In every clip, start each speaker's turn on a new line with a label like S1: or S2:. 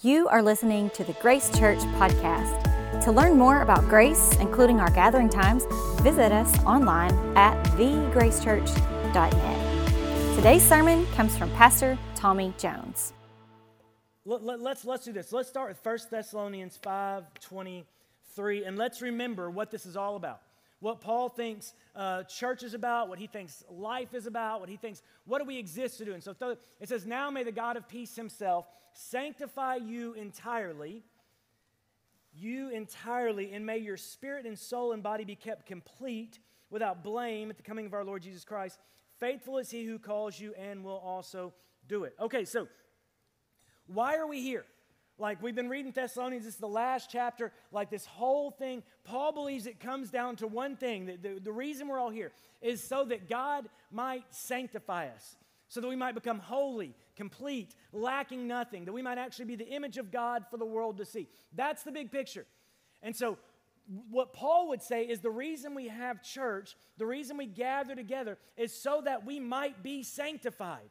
S1: You are listening to the Grace Church podcast. To learn more about Grace, including our gathering times, visit us online at thegracechurch.net. Today's sermon comes from Pastor Tommy Jones.
S2: Let, us let's, let's do this. Let's start with 1 Thessalonians 5 23, and let's remember what this is all about what Paul thinks uh, church is about, what he thinks life is about, what he thinks, what do we exist to do? And so it says, Now may the God of peace himself sanctify you entirely, you entirely, and may your spirit and soul and body be kept complete without blame at the coming of our Lord Jesus Christ. Faithful is he who calls you and will also do it. Okay, so why are we here? Like we've been reading Thessalonians, this is the last chapter, like this whole thing. Paul believes it comes down to one thing. The, the, the, reason we're all here is so that God might sanctify us, so that we might become holy, complete, lacking nothing, that we might actually be the image of God for the world to see. That's the big picture. And so, what Paul would say is the reason we have church, the reason we gather together, is so that we might be sanctified.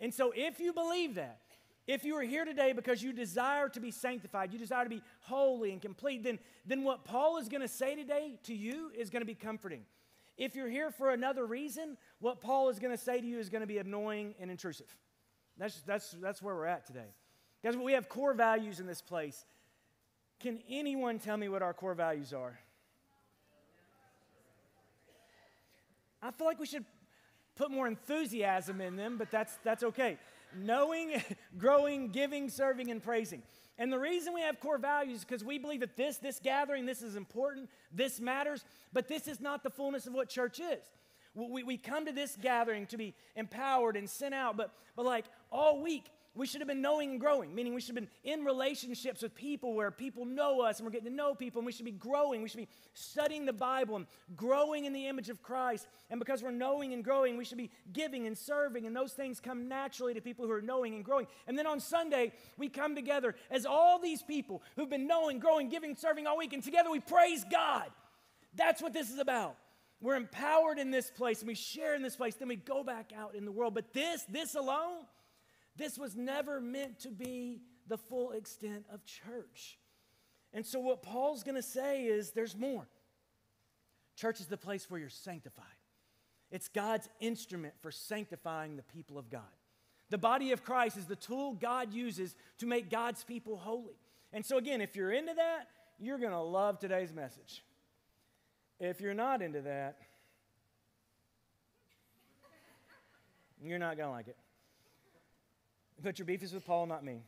S2: And so, if you believe that, if you are here today because you desire to be sanctified, you desire to be holy and complete, then, then what Paul is going to say today to you is going to be comforting. If you're here for another reason, what Paul is going to say to you is going to be annoying and intrusive. That's, that's, that's where we're at today. Guys, we have core values in this place. Can anyone tell me what our core values are? I feel like we should put more enthusiasm in them, but that's, that's okay knowing, growing, giving, serving, and praising. And the reason we have core values is because we believe that this, this gathering, this is important, this matters, but this is not the fullness of what church is. We, we come to this gathering to be empowered and sent out, but, but like all week, we should have been knowing and growing, meaning we should have been in relationships with people where people know us and we're getting to know people, and we should be growing. We should be studying the Bible and growing in the image of Christ. And because we're knowing and growing, we should be giving and serving, and those things come naturally to people who are knowing and growing. And then on Sunday, we come together as all these people who've been knowing, growing, giving, serving all week, and together we praise God. That's what this is about. We're empowered in this place and we share in this place, then we go back out in the world. But this, this alone, this was never meant to be the full extent of church. And so, what Paul's going to say is there's more. Church is the place where you're sanctified, it's God's instrument for sanctifying the people of God. The body of Christ is the tool God uses to make God's people holy. And so, again, if you're into that, you're going to love today's message. If you're not into that, you're not going to like it. But your beef is with Paul, not me.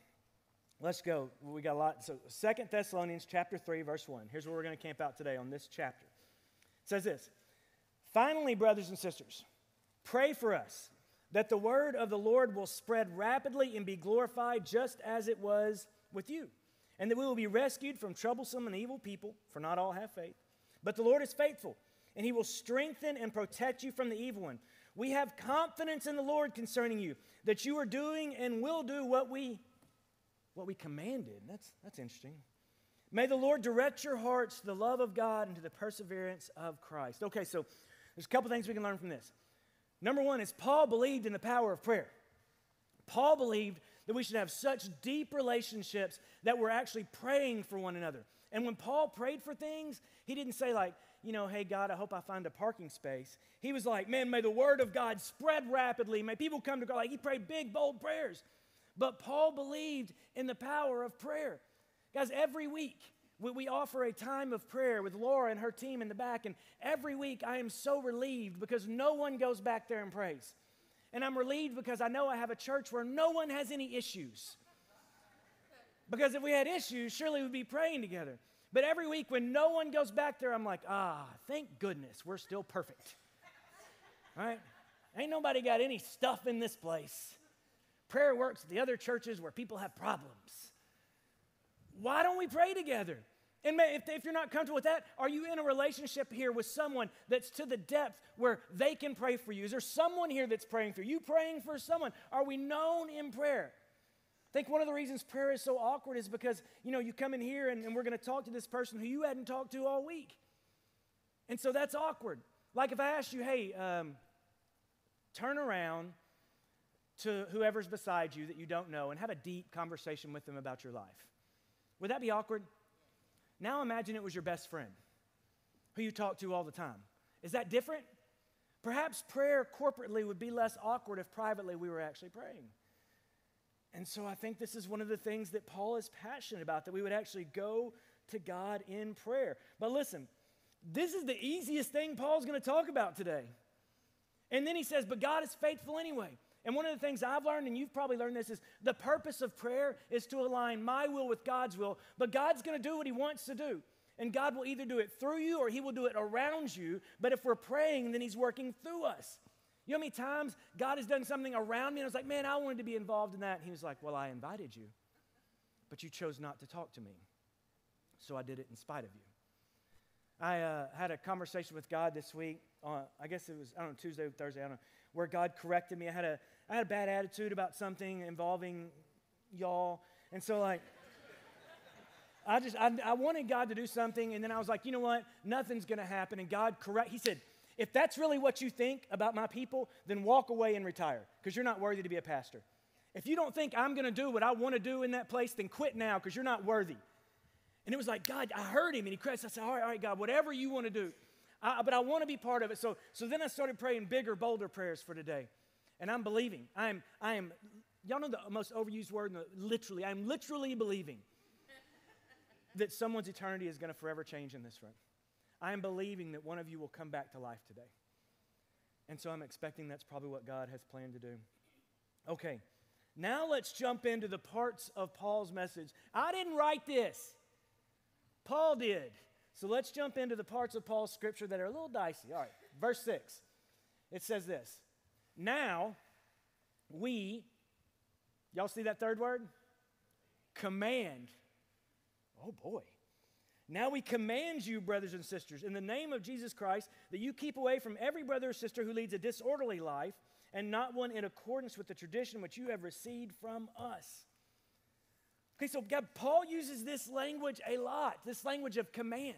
S2: Let's go. We got a lot. So Second Thessalonians chapter 3, verse 1. Here's where we're going to camp out today on this chapter. It says this Finally, brothers and sisters, pray for us that the word of the Lord will spread rapidly and be glorified just as it was with you, and that we will be rescued from troublesome and evil people, for not all have faith. But the Lord is faithful, and he will strengthen and protect you from the evil one. We have confidence in the Lord concerning you that you are doing and will do what we what we commanded. That's that's interesting. May the Lord direct your hearts to the love of God and to the perseverance of Christ. Okay, so there's a couple things we can learn from this. Number one is Paul believed in the power of prayer. Paul believed that we should have such deep relationships that we're actually praying for one another. And when Paul prayed for things, he didn't say, like, you know, hey, God, I hope I find a parking space. He was like, man, may the word of God spread rapidly. May people come to God. Like he prayed big, bold prayers. But Paul believed in the power of prayer. Guys, every week we, offer a time of prayer with Laura and her team in the back. And every week I am so relieved because no one goes back there and prays. And I'm relieved because I know I have a church where no one has any issues. Because if we had issues, surely we'd be praying together. But every week when no one goes back there, I'm like, ah, thank goodness we're still perfect. right? Ain't nobody got any stuff in this place. Prayer works at the other churches where people have problems. Why don't we pray together? And if, if you're not comfortable with that, are you in a relationship here with someone that's to the depth where they can pray for you? Is there someone here that's praying for you? You praying for someone? Are we known in prayer? I think one of the reasons prayer is so awkward is because, you know, you come in here and, and we're going to talk to this person who you hadn't talked to all week. And so that's awkward. Like if I asked you, hey, um, turn around to whoever's beside you that you don't know and have a deep conversation with them about your life. Would that be awkward? Now imagine it was your best friend who you talk to all the time. Is that different? Perhaps prayer corporately would be less awkward if privately we were actually praying. And so I think this is one of the things that Paul is passionate about that we would actually go to God in prayer. But listen, this is the easiest thing Paul's going to talk about today. And then he says, But God is faithful anyway. And one of the things I've learned, and you've probably learned this, is the purpose of prayer is to align my will with God's will. But God's going to do what He wants to do. And God will either do it through you or He will do it around you. But if we're praying, then He's working through us. You know how many times God has done something around me and I was like, man, I wanted to be involved in that. And He was like, well, I invited you, but you chose not to talk to me. So I did it in spite of you. I uh, had a conversation with God this week. Uh, I guess it was, I don't know, Tuesday or Thursday, I don't know, where God corrected me. I had a, I had a bad attitude about something involving y'all. And so, like, I just, I, I wanted God to do something. And then I was like, you know what? Nothing's going to happen. And God correct, He said, if that's really what you think about my people, then walk away and retire because you're not worthy to be a pastor. If you don't think I'm going to do what I want to do in that place, then quit now because you're not worthy. And it was like, God, I heard him and he cried. I said, all right, all right, God, whatever you want to do. I, but I want to be part of it. So, so then I started praying bigger, bolder prayers for today. And I'm believing. I am, I am, y'all know the most overused word, the, literally, I'm literally believing that someone's eternity is going to forever change in this room. I am believing that one of you will come back to life today. And so I'm expecting that's probably what God has planned to do. Okay, now let's jump into the parts of Paul's message. I didn't write this, Paul did. So let's jump into the parts of Paul's scripture that are a little dicey. All right, verse 6. It says this Now we, y'all see that third word? Command. Oh boy. Now we command you, brothers and sisters, in the name of Jesus Christ, that you keep away from every brother or sister who leads a disorderly life and not one in accordance with the tradition which you have received from us. Okay, so God, Paul uses this language a lot, this language of command.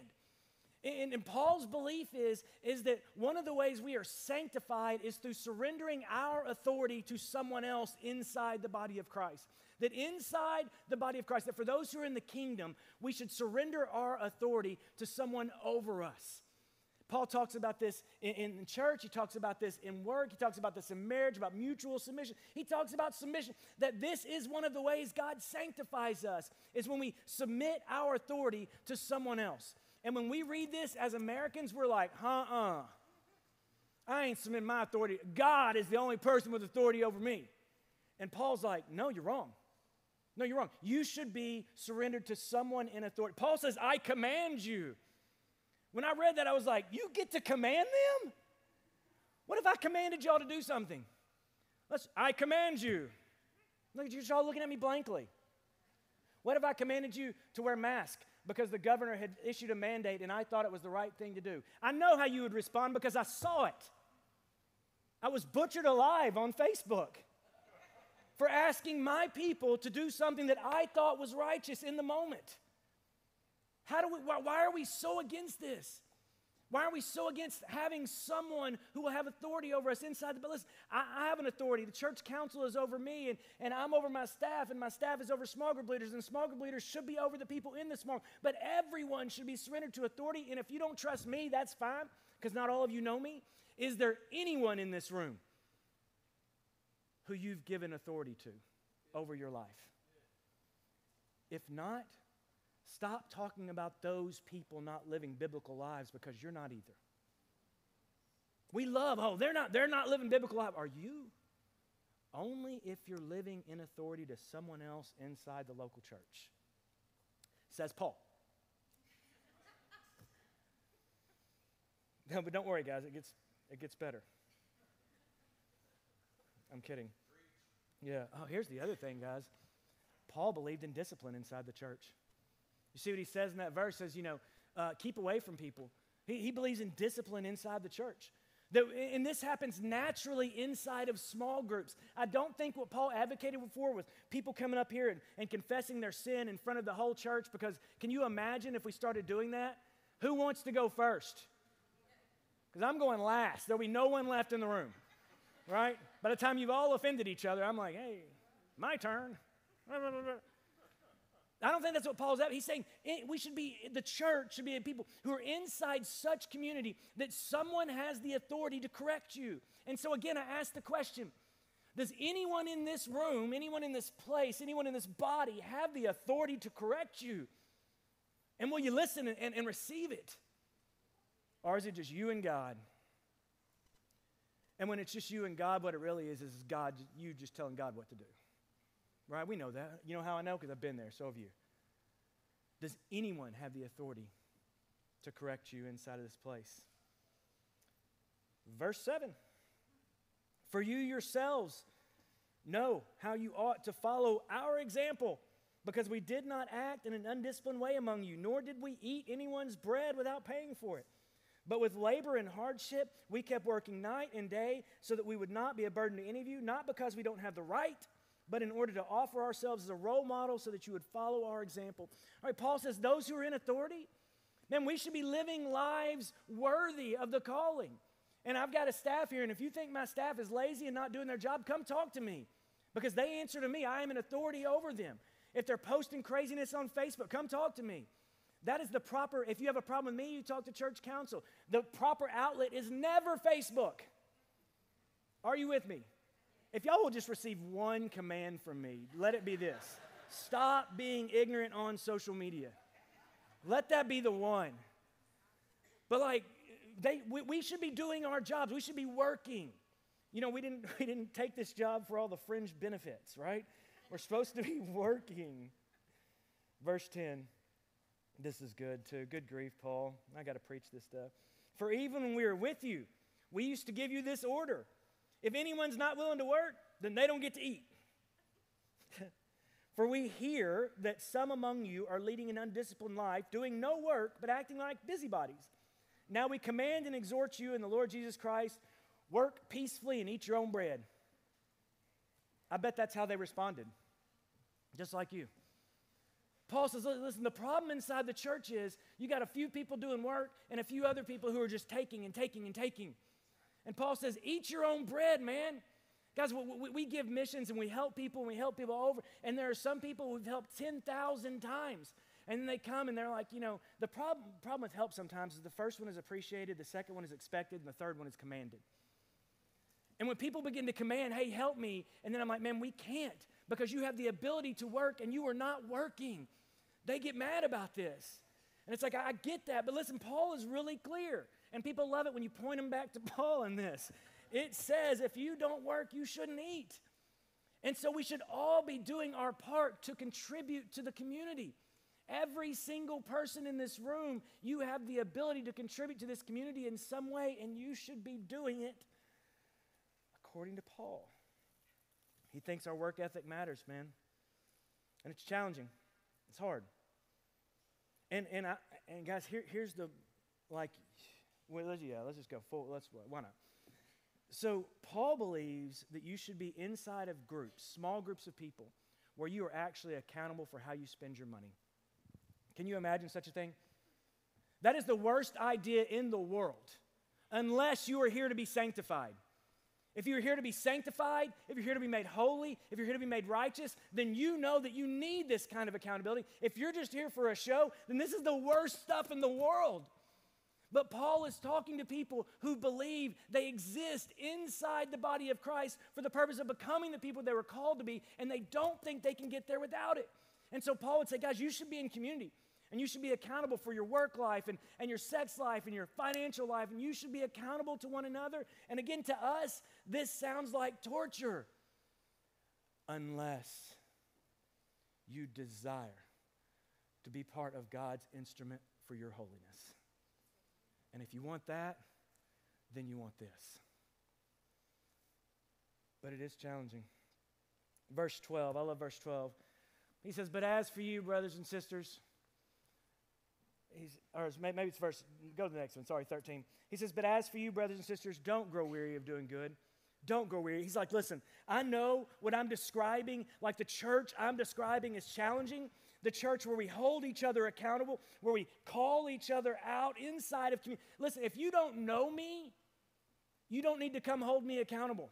S2: And, and, Paul's belief is, is that one of the ways we are sanctified is through surrendering our authority to someone else inside the body of Christ. That inside the body of Christ, that for those who are in the kingdom, we should surrender our authority to someone over us. Paul talks about this in, in, church. He talks about this in work. He talks about this in marriage, about mutual submission. He talks about submission, that this is one of the ways God sanctifies us, is when we submit our authority to someone else. And when we read this as Americans, we're like, huh uh. I ain't submitting my authority. God is the only person with authority over me. And Paul's like, no, you're wrong. No, you're wrong. You should be surrendered to someone in authority. Paul says, I command you. When I read that, I was like, you get to command them? What if I commanded y'all to do something? Let's, I command you. Look at you all looking at me blankly. What if I commanded you to wear mask? because the governor had issued a mandate and I thought it was the right thing to do. I know how you would respond because I saw it. I was butchered alive on Facebook for asking my people to do something that I thought was righteous in the moment. How do we, why, why are we so against this? Why are we so against having someone who will have authority over us inside the building? I, I, have an authority. The church council is over me, and, and I'm over my staff, and my staff is over small group leaders, and small group leaders should be over the people in the small. But everyone should be surrendered to authority. And if you don't trust me, that's fine, because not all of you know me. Is there anyone in this room who you've given authority to over your life? If not, Stop talking about those people not living biblical lives because you're not either. We love, oh, they're not, they're not living biblical life. Are you? Only if you're living in authority to someone else inside the local church. Says Paul. no, but don't worry, guys, it gets it gets better. I'm kidding. Yeah. Oh, here's the other thing, guys. Paul believed in discipline inside the church. You see what he says in that verse? Says, you know, uh, keep away from people. He, he believes in discipline inside the church. And this happens naturally inside of small groups. I don't think what Paul advocated before was people coming up here and, and confessing their sin in front of the whole church, because can you imagine if we started doing that? Who wants to go first? Because I'm going last. There'll be no one left in the room, right? By the time you've all offended each other, I'm like, hey, my turn. I don't think that's what Paul's at. He's saying we should be, the church should be people who are inside such community that someone has the authority to correct you. And so, again, I ask the question Does anyone in this room, anyone in this place, anyone in this body have the authority to correct you? And will you listen and, and, and receive it? Or is it just you and God? And when it's just you and God, what it really is is God, you just telling God what to do. Right? We know that. You know how I know? Because I've been there. So have you. Does anyone have the authority to correct you inside of this place? Verse 7 For you yourselves know how you ought to follow our example, because we did not act in an undisciplined way among you, nor did we eat anyone's bread without paying for it. But with labor and hardship, we kept working night and day so that we would not be a burden to any of you, not because we don't have the right but in order to offer ourselves as a role model so that you would follow our example. All right, Paul says, those who are in authority, man, we should be living lives worthy of the calling. And I've got a staff here, and if you think my staff is lazy and not doing their job, come talk to me because they answer to me. I am an authority over them. If they're posting craziness on Facebook, come talk to me. That is the proper, if you have a problem with me, you talk to church council. The proper outlet is never Facebook. Are you with me? If y'all will just receive one command from me, let it be this stop being ignorant on social media. Let that be the one. But like, they, we, we should be doing our jobs. We should be working. You know, we didn't, we didn't take this job for all the fringe benefits, right? We're supposed to be working. Verse 10. This is good too. Good grief, Paul. I got to preach this stuff. For even when we were with you, we used to give you this order if anyone's not willing to work, then they don't get to eat. For we hear that some among you are leading an undisciplined life, doing no work, but acting like busybodies. Now we command and exhort you in the Lord Jesus Christ work peacefully and eat your own bread. I bet that's how they responded, just like you. Paul says, listen, the problem inside the church is you got a few people doing work and a few other people who are just taking and taking and taking. And Paul says, Eat your own bread, man. Guys, we, we, give missions and we help people and we help people over. And there are some people we've helped 10,000 times. And then they come and they're like, you know, the problem, problem with help sometimes is the first one is appreciated, the second one is expected, and the third one is commanded. And when people begin to command, hey, help me, and then I'm like, man, we can't because you have the ability to work and you are not working. They get mad about this. And it's like, I get that, but listen, Paul is really clear. And people love it when you point them back to Paul in this. It says, if you don't work, you shouldn't eat. And so we should all be doing our part to contribute to the community. Every single person in this room, you have the ability to contribute to this community in some way, and you should be doing it according to Paul. He thinks our work ethic matters, man. And it's challenging, it's hard. And, and, I, and guys, here, here's the, like, well, let's, yeah, let's just go full. Let's, why not? So, Paul believes that you should be inside of groups, small groups of people, where you are actually accountable for how you spend your money. Can you imagine such a thing? That is the worst idea in the world, unless you are here to be sanctified. If you're here to be sanctified, if you're here to be made holy, if you're here to be made righteous, then you know that you need this kind of accountability. If you're just here for a show, then this is the worst stuff in the world. But Paul is talking to people who believe they exist inside the body of Christ for the purpose of becoming the people they were called to be, and they don't think they can get there without it. And so Paul would say, guys, you should be in community, and you should be accountable for your work life and, and your sex life and your financial life, and you should be accountable to one another. And again, to us, this sounds like torture unless you desire to be part of God's instrument for your holiness. And if you want that, then you want this. But it is challenging. Verse 12, I love verse 12. He says, But as for you, brothers and sisters, he's, or maybe it's verse, go to the next one, sorry, 13. He says, But as for you, brothers and sisters, don't grow weary of doing good. Don't grow weary. He's like, Listen, I know what I'm describing, like the church I'm describing is challenging, the church where we hold each other accountable, where we call each other out inside of community. Listen, if you don't know me, you don't need to come hold me accountable.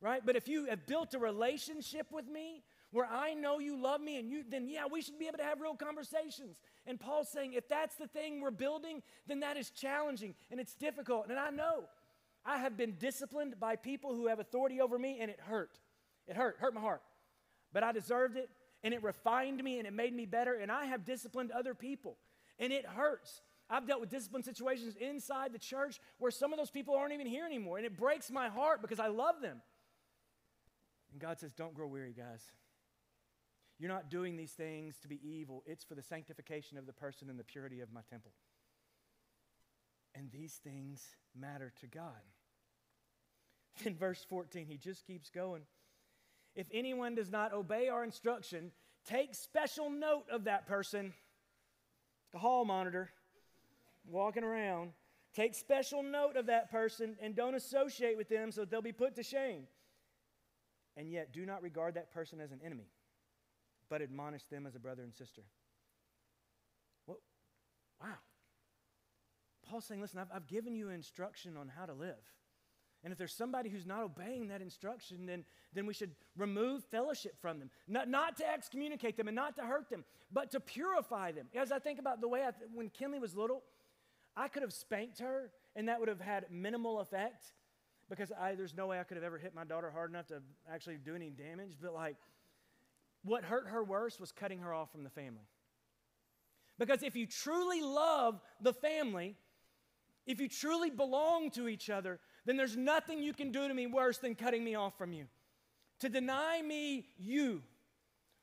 S2: right? But if you have built a relationship with me where I know you love me and you, then yeah, we should be able to have real conversations. And Paul's saying if that's the thing we're building, then that is challenging and it's difficult. And I know I have been disciplined by people who have authority over me and it hurt. It hurt, hurt my heart. But I deserved it and it refined me and it made me better. And I have disciplined other people and it hurts. I've dealt with discipline situations inside the church where some of those people aren't even here anymore. And it breaks my heart because I love them. And God says, Don't grow weary, guys. You're not doing these things to be evil, it's for the sanctification of the person and the purity of my temple. And these things matter to God. In verse 14, he just keeps going. If anyone does not obey our instruction, take special note of that person, the hall monitor, walking around. Take special note of that person and don't associate with them so they'll be put to shame. And yet, do not regard that person as an enemy but admonish them as a brother and sister. What? Wow. Paul's saying, listen, I've, I've given you instruction on how to live. And if there's somebody who's not obeying that instruction, then, then we should remove fellowship from them. Not, not to excommunicate them and not to hurt them, but to purify them. As I think about the way I, when Kinley was little, I could have spanked her and that would have had minimal effect because I, there's no way I could have ever hit my daughter hard enough to actually do any damage. But like, what hurt her worse was cutting her off from the family. Because if you truly love the family, if you truly belong to each other, then there's nothing you can do to me worse than cutting me off from you. To deny me you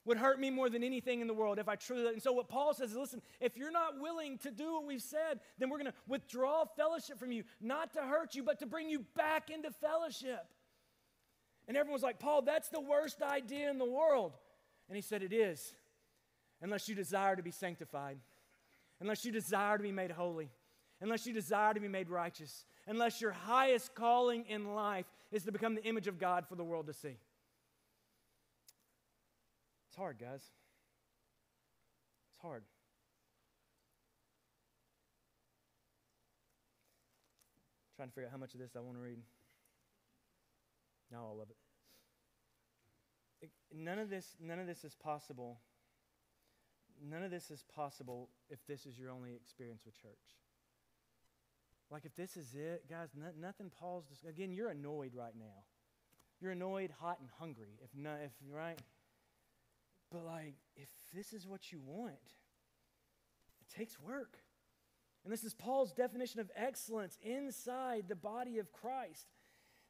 S2: would hurt me more than anything in the world if I truly. And so what Paul says is, listen, if you're not willing to do what we've said, then we're going to withdraw fellowship from you, not to hurt you, but to bring you back into fellowship. And everyone's like, Paul, that's the worst idea in the world. And he said, It is, unless you desire to be sanctified, unless you desire to be made holy, unless you desire to be made righteous, unless your highest calling in life is to become the image of God for the world to see. It's hard, guys. It's hard. trying to figure out how much of this I want to read. Now I love it none of this, none of this is possible. None of this is possible if this is your only experience with church. Like if this is it, guys, no, nothing Paul's just, again, you're annoyed right now. You're annoyed, hot, and hungry. If not, if right. But like, if this is what you want, it takes work. And this is Paul's definition of excellence inside the body of Christ.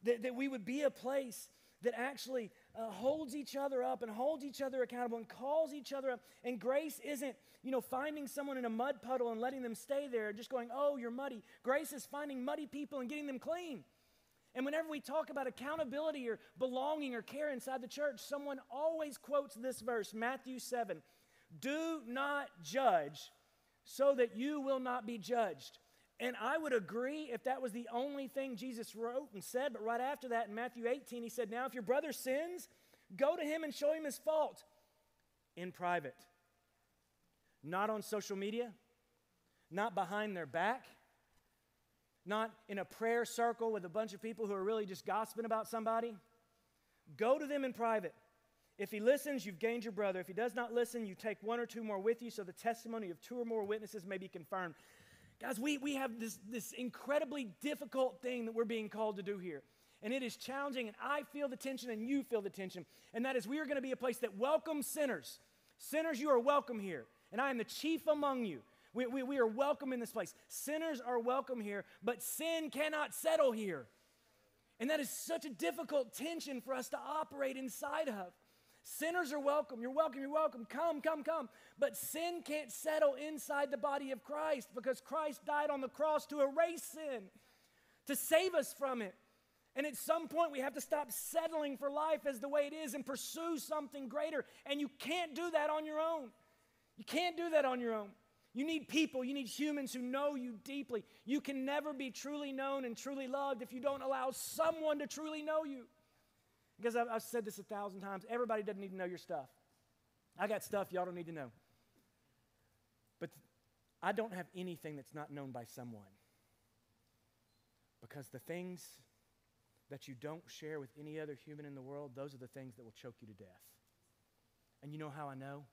S2: That, that we would be a place that actually uh, holds each other up and holds each other accountable and calls each other up. And grace isn't, you know, finding someone in a mud puddle and letting them stay there, just going, oh, you're muddy. Grace is finding muddy people and getting them clean. And whenever we talk about accountability or belonging or care inside the church, someone always quotes this verse, Matthew 7 Do not judge so that you will not be judged. And I would agree if that was the only thing Jesus wrote and said, but right after that in Matthew 18, he said, Now if your brother sins, go to him and show him his fault in private. Not on social media, not behind their back, not in a prayer circle with a bunch of people who are really just gossiping about somebody. Go to them in private. If he listens, you've gained your brother. If he does not listen, you take one or two more with you so the testimony of two or more witnesses may be confirmed. Guys, we, we have this, this incredibly difficult thing that we're being called to do here. And it is challenging, and I feel the tension, and you feel the tension. And that is, we are going to be a place that welcomes sinners. Sinners, you are welcome here. And I am the chief among you. We, we, we are welcome in this place. Sinners are welcome here, but sin cannot settle here. And that is such a difficult tension for us to operate inside of. Sinners are welcome. You're welcome. You're welcome. Come, come, come. But sin can't settle inside the body of Christ because Christ died on the cross to erase sin, to save us from it. And at some point, we have to stop settling for life as the way it is and pursue something greater. And you can't do that on your own. You can't do that on your own. You need people, you need humans who know you deeply. You can never be truly known and truly loved if you don't allow someone to truly know you. Because I've, I've said this a thousand times everybody doesn't need to know your stuff. I got stuff y'all don't need to know. But I don't have anything that's not known by someone. Because the things that you don't share with any other human in the world, those are the things that will choke you to death. And you know how I know?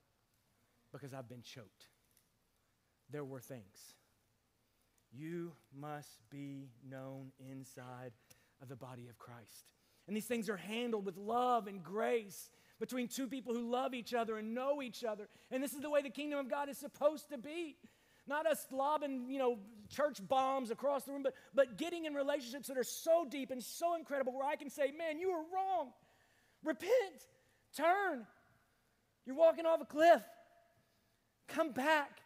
S2: Because I've been choked. There were things. You must be known inside of the body of Christ. And these things are handled with love and grace between two people who love each other and know each other. And this is the way the kingdom of God is supposed to be. Not us lobbing, you know, church bombs across the room, but, but getting in relationships that are so deep and so incredible where I can say, man, you were wrong. Repent. Turn. You're walking off a cliff. Come back.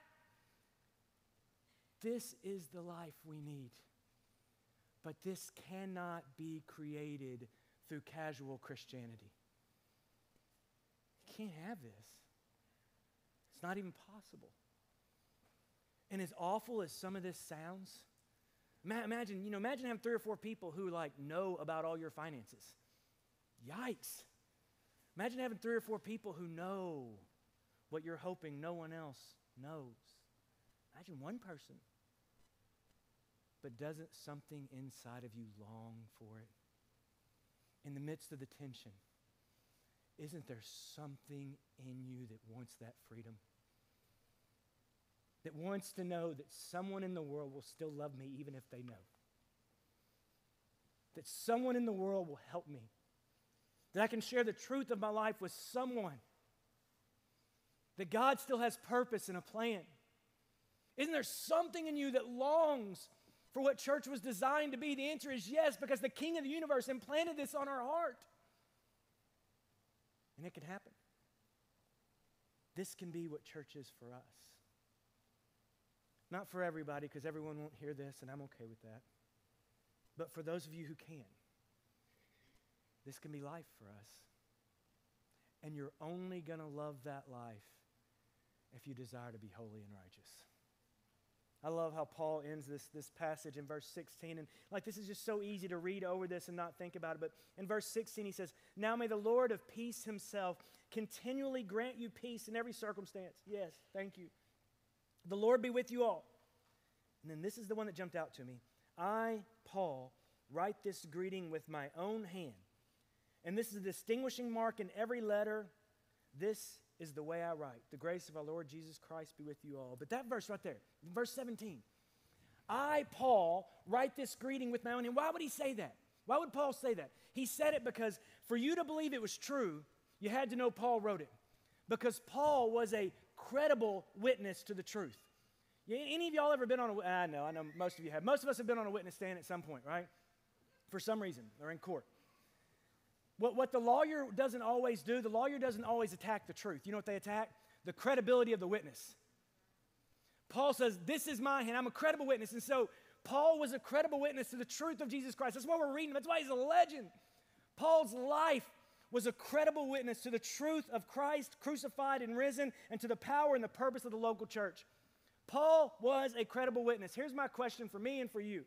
S2: This is the life we need. But this cannot be created through casual Christianity. You can't have this. It's not even possible. And as awful as some of this sounds, imagine, you know, imagine having three or four people who like know about all your finances. Yikes. Imagine having three or four people who know what you're hoping no one else knows. Imagine one person. But doesn't something inside of you long for it? In the midst of the tension, isn't there something in you that wants that freedom? That wants to know that someone in the world will still love me even if they know? That someone in the world will help me? That I can share the truth of my life with someone? That God still has purpose and a plan? Isn't there something in you that longs for what church was designed to be? The answer is yes, because the King of the universe implanted this on our heart. And it can happen. This can be what church is for us. Not for everybody, because everyone won't hear this, and I'm okay with that. But for those of you who can, this can be life for us. And you're only going to love that life if you desire to be holy and righteous. I love how Paul ends this, this passage in verse 16. And like this is just so easy to read over this and not think about it. But in verse 16, he says, Now may the Lord of peace himself continually grant you peace in every circumstance. Yes, thank you. The Lord be with you all. And then this is the one that jumped out to me. I, Paul, write this greeting with my own hand. And this is a distinguishing mark in every letter. This is the way I write. The grace of our Lord Jesus Christ be with you all. But that verse right there, verse 17. I, Paul, write this greeting with my own hand. Why would he say that? Why would Paul say that? He said it because for you to believe it was true, you had to know Paul wrote it. Because Paul was a credible witness to the truth. Any of y'all ever been on a, I know, I know most of you have. Most of us have been on a witness stand at some point, right? For some reason, or in court. What, what the lawyer doesn't always do, the lawyer doesn't always attack the truth. You know what they attack? The credibility of the witness. Paul says, This is my hand. I'm a credible witness. And so Paul was a credible witness to the truth of Jesus Christ. That's why we're reading. That's why he's a legend. Paul's life was a credible witness to the truth of Christ crucified and risen and to the power and the purpose of the local church. Paul was a credible witness. Here's my question for me and for you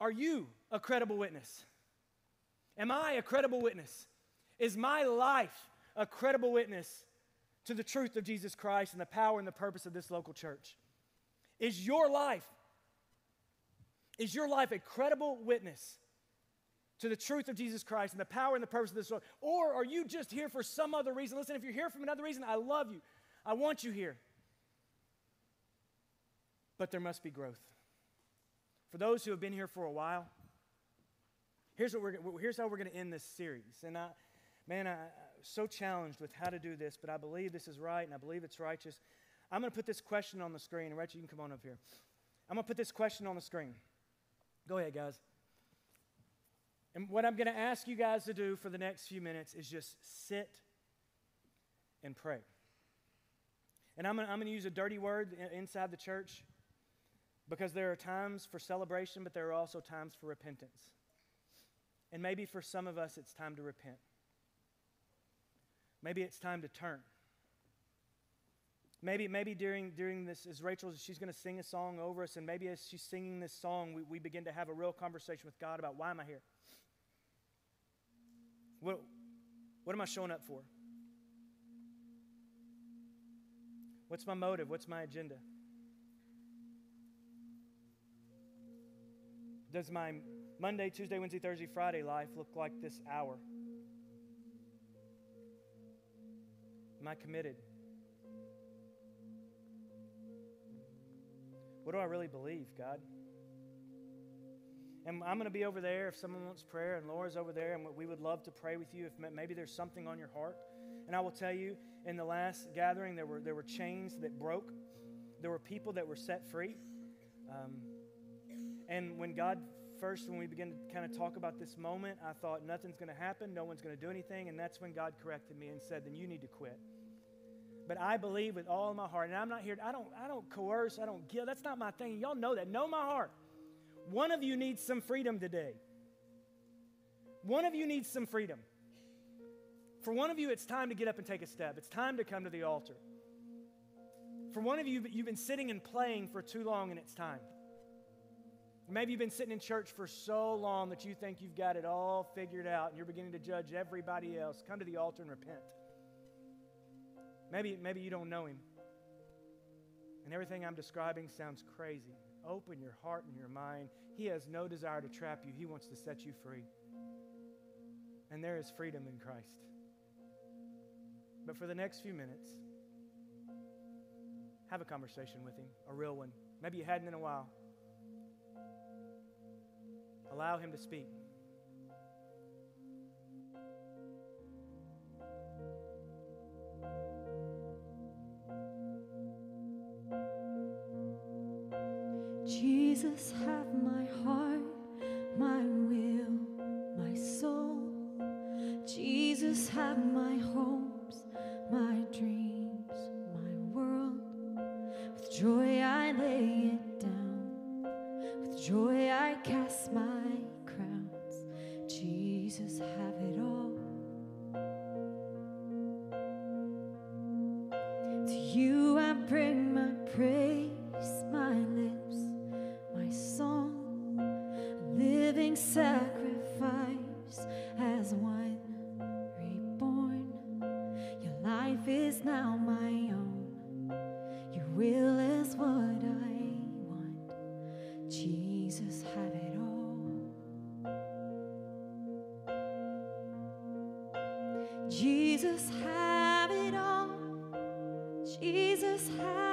S2: Are you a credible witness? Am I a credible witness? Is my life a credible witness to the truth of Jesus Christ and the power and the purpose of this local church? Is your life is your life a credible witness to the truth of Jesus Christ and the power and the purpose of this world? Or are you just here for some other reason? Listen, if you're here for another reason, I love you. I want you here. But there must be growth. For those who have been here for a while, Here's, what we're, here's how we're going to end this series. And I, man, I, am so challenged with how to do this, but I believe this is right and I believe it's righteous. I'm going to put this question on the screen. And Rachel, you can come on up here. I'm going to put this question on the screen. Go ahead, guys. And what I'm going to ask you guys to do for the next few minutes is just sit and pray. And I'm I'm going to use a dirty word inside the church because there are times for celebration, but there are also times for repentance. And maybe for some of us, it's time to repent. Maybe it's time to turn. Maybe, maybe during, during this, as Rachel, she's going to sing a song over us, and maybe as she's singing this song, we, we begin to have a real conversation with God about why am I here? What, what am I showing up for? What's my motive? What's my agenda? Does my Monday, Tuesday, Wednesday, Thursday, Friday life look like this hour? Am I committed? What do I really believe, God? And I'm going to be over there if someone wants prayer, and Laura's over there, and we would love to pray with you if maybe there's something on your heart. And I will tell you, in the last gathering, there were, there were chains that broke, there were people that were set free. Um, and when God first, when we began to kind of talk about this moment, I thought nothing's going to happen, no one's going to do anything. And that's when God corrected me and said, then you need to quit. But I believe with all my heart, and I'm not here, I don't, I don't coerce, I don't kill. That's not my thing. Y'all know that. Know my heart. One of you needs some freedom today. One of you needs some freedom. For one of you, it's time to get up and take a step. It's time to come to the altar. For one of you, you've been sitting and playing for too long, and it's time. Maybe you've been sitting in church for so long that you think you've got it all figured out and you're beginning to judge everybody else. Come to the altar and repent. Maybe, maybe you don't know him. And everything I'm describing sounds crazy. Open your heart and your mind. He has no desire to trap you, He wants to set you free. And there is freedom in Christ. But for the next few minutes, have a conversation with Him, a real one. Maybe you hadn't in a while. Allow Him to speak.
S3: Jesus, have it all. Jesus, have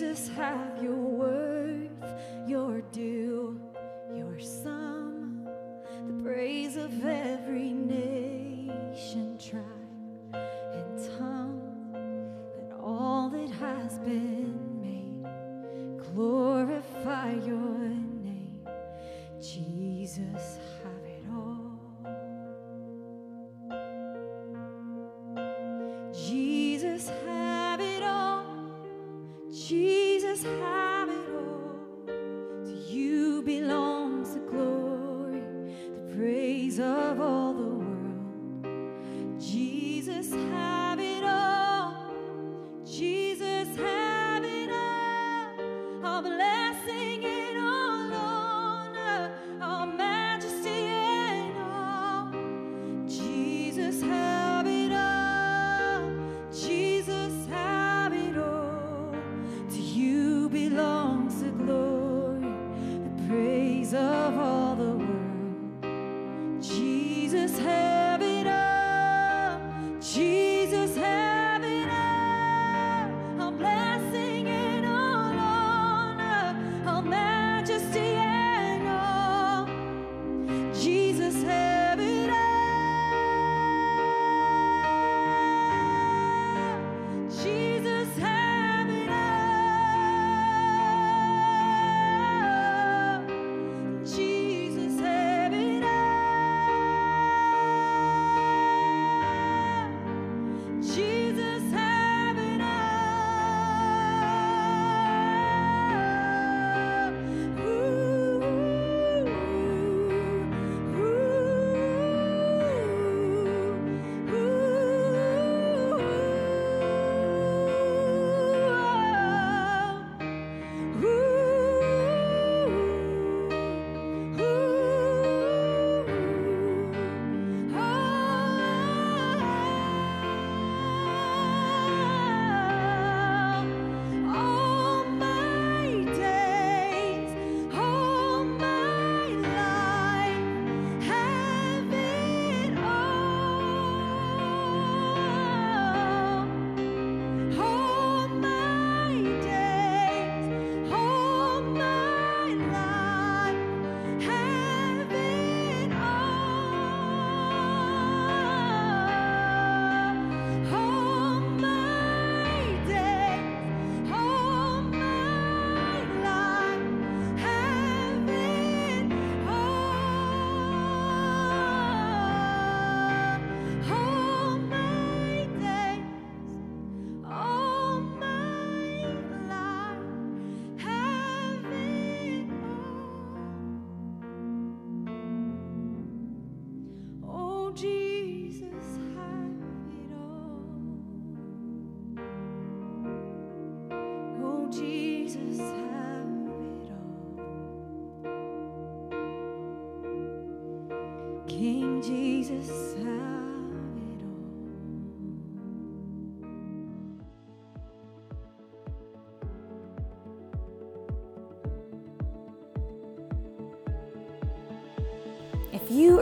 S3: Jesus, have your worth, your due, your sum,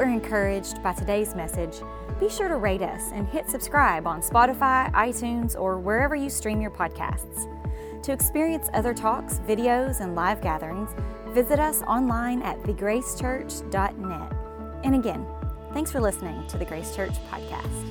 S1: are encouraged by today's message, be sure to rate us and hit subscribe on Spotify, iTunes, or wherever you stream your podcasts. To experience other talks, videos, and live gatherings, visit us online at thegracechurch.net. And again, thanks for listening to the Grace Church podcast.